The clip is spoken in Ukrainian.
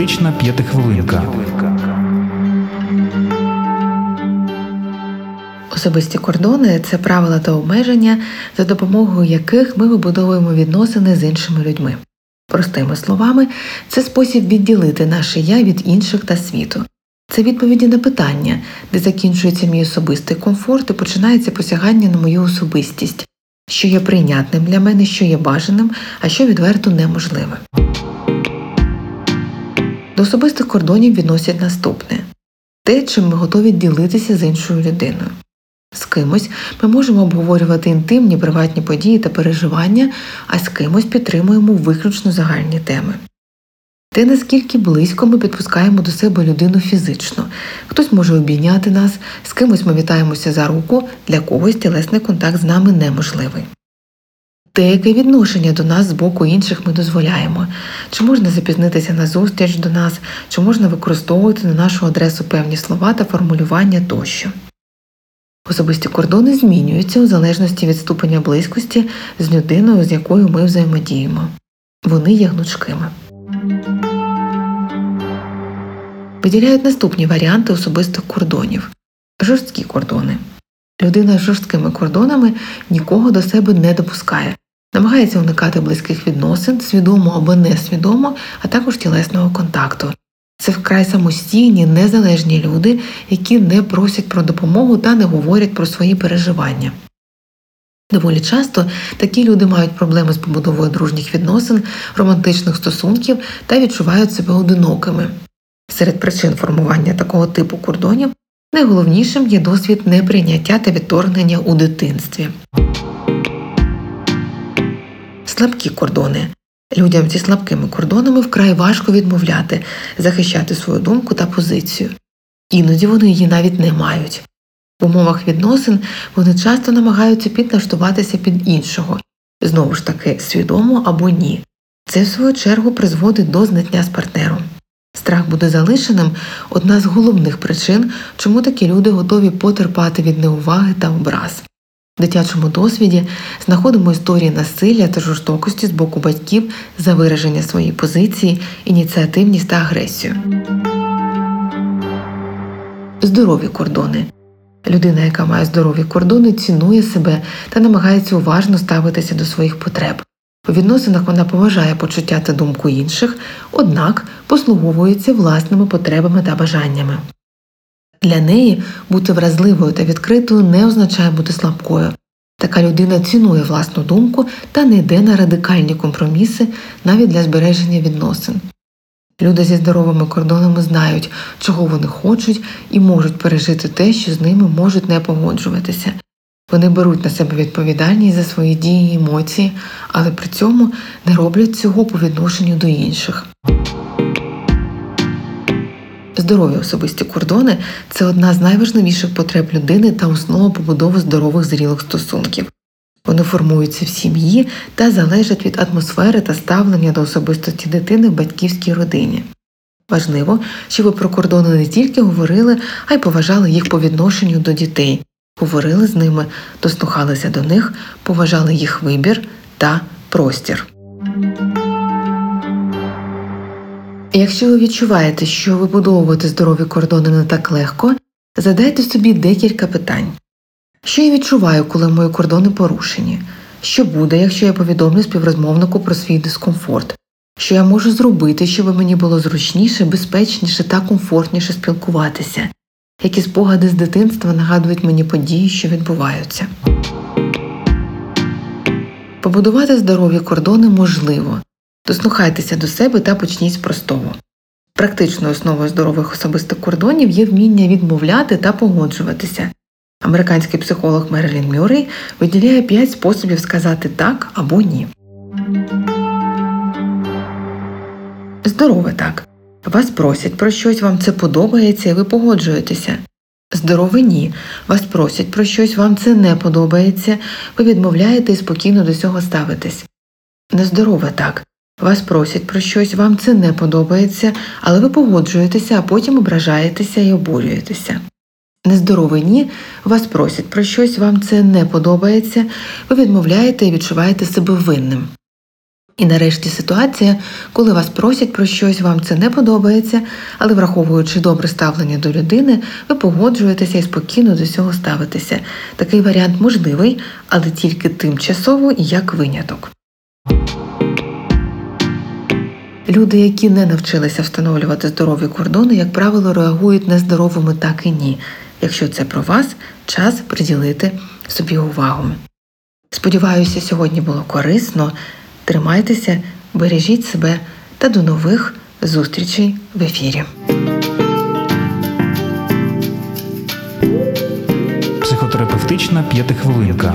Практична п'ятихвилинка. Особисті кордони це правила та обмеження, за допомогою яких ми вибудовуємо відносини з іншими людьми. Простими словами, це спосіб відділити наше я від інших та світу. Це відповіді на питання, де закінчується мій особистий комфорт і починається посягання на мою особистість, що є прийнятним для мене, що є бажаним, а що відверто неможливе. До особистих кордонів відносять наступне те, чим ми готові ділитися з іншою людиною. З кимось ми можемо обговорювати інтимні приватні події та переживання, а з кимось підтримуємо виключно загальні теми. Те, наскільки близько ми підпускаємо до себе людину фізично, хтось може обійняти нас, з кимось ми вітаємося за руку, для когось тілесний контакт з нами неможливий. Те, яке відношення до нас з боку інших ми дозволяємо, чи можна запізнитися на зустріч до нас, чи можна використовувати на нашу адресу певні слова та формулювання тощо. Особисті кордони змінюються у залежності від ступеня близькості з людиною, з якою ми взаємодіємо. Вони є гнучкими. Виділяють наступні варіанти особистих кордонів жорсткі кордони. Людина з жорсткими кордонами нікого до себе не допускає, намагається уникати близьких відносин, свідомо або несвідомо, а також тілесного контакту. Це вкрай самостійні, незалежні люди, які не просять про допомогу та не говорять про свої переживання. Доволі часто такі люди мають проблеми з побудовою дружніх відносин, романтичних стосунків та відчувають себе одинокими. Серед причин формування такого типу кордонів найголовнішим є досвід неприйняття та відторгнення у дитинстві. Слабкі кордони. Людям зі слабкими кордонами вкрай важко відмовляти, захищати свою думку та позицію. Іноді вони її навіть не мають. В умовах відносин вони часто намагаються підлаштуватися під іншого, знову ж таки, свідомо або ні. Це, в свою чергу, призводить до знаття з партнером. Страх бути залишеним одна з головних причин, чому такі люди готові потерпати від неуваги та образ. Дитячому досвіді знаходимо історії насилля та жорстокості з боку батьків за вираження своєї позиції, ініціативність та агресію. Здорові кордони. Людина, яка має здорові кордони, цінує себе та намагається уважно ставитися до своїх потреб. У відносинах вона поважає почуття та думку інших, однак послуговується власними потребами та бажаннями. Для неї бути вразливою та відкритою не означає бути слабкою. Така людина цінує власну думку та не йде на радикальні компроміси навіть для збереження відносин. Люди зі здоровими кордонами знають, чого вони хочуть і можуть пережити те, що з ними можуть не погоджуватися. Вони беруть на себе відповідальність за свої дії і емоції, але при цьому не роблять цього по відношенню до інших. Здорові особисті кордони це одна з найважливіших потреб людини та основа побудови здорових зрілих стосунків. Вони формуються в сім'ї та залежать від атмосфери та ставлення до особистості дитини в батьківській родині. Важливо, щоб ви про кордони не тільки говорили, а й поважали їх по відношенню до дітей, говорили з ними, дослухалися до них, поважали їх вибір та простір. Якщо ви відчуваєте, що вибудовувати здорові кордони не так легко, задайте собі декілька питань. Що я відчуваю, коли мої кордони порушені? Що буде, якщо я повідомлю співрозмовнику про свій дискомфорт? Що я можу зробити, щоб мені було зручніше, безпечніше та комфортніше спілкуватися? Які спогади з дитинства нагадують мені події, що відбуваються? Побудувати здорові кордони можливо. Дослухайтеся до себе та почніть з простого. Практичною основою здорових особистих кордонів є вміння відмовляти та погоджуватися. Американський психолог Мерлін Мюррей виділяє 5 способів сказати так або ні. Здорове так. Вас просять про щось, вам це подобається і ви погоджуєтеся. Здорове ні. Вас просять про щось, вам це не подобається, ви відмовляєте і спокійно до цього ставитесь. Нездорове так. Вас просять про щось, вам це не подобається, але ви погоджуєтеся, а потім ображаєтеся і обурюєтеся. Нездорове ні, вас просять про щось, вам це не подобається, ви відмовляєте і відчуваєте себе винним. І нарешті ситуація, коли вас просять про щось, вам це не подобається, але враховуючи добре ставлення до людини, ви погоджуєтеся і спокійно до цього ставитеся. Такий варіант можливий, але тільки тимчасово і як виняток. Люди, які не навчилися встановлювати здорові кордони, як правило, реагують нездоровими так і ні. Якщо це про вас, час приділити собі увагу. Сподіваюся, сьогодні було корисно. Тримайтеся, бережіть себе та до нових зустрічей в ефірі. Психотерапевтична п'ятихвилинка.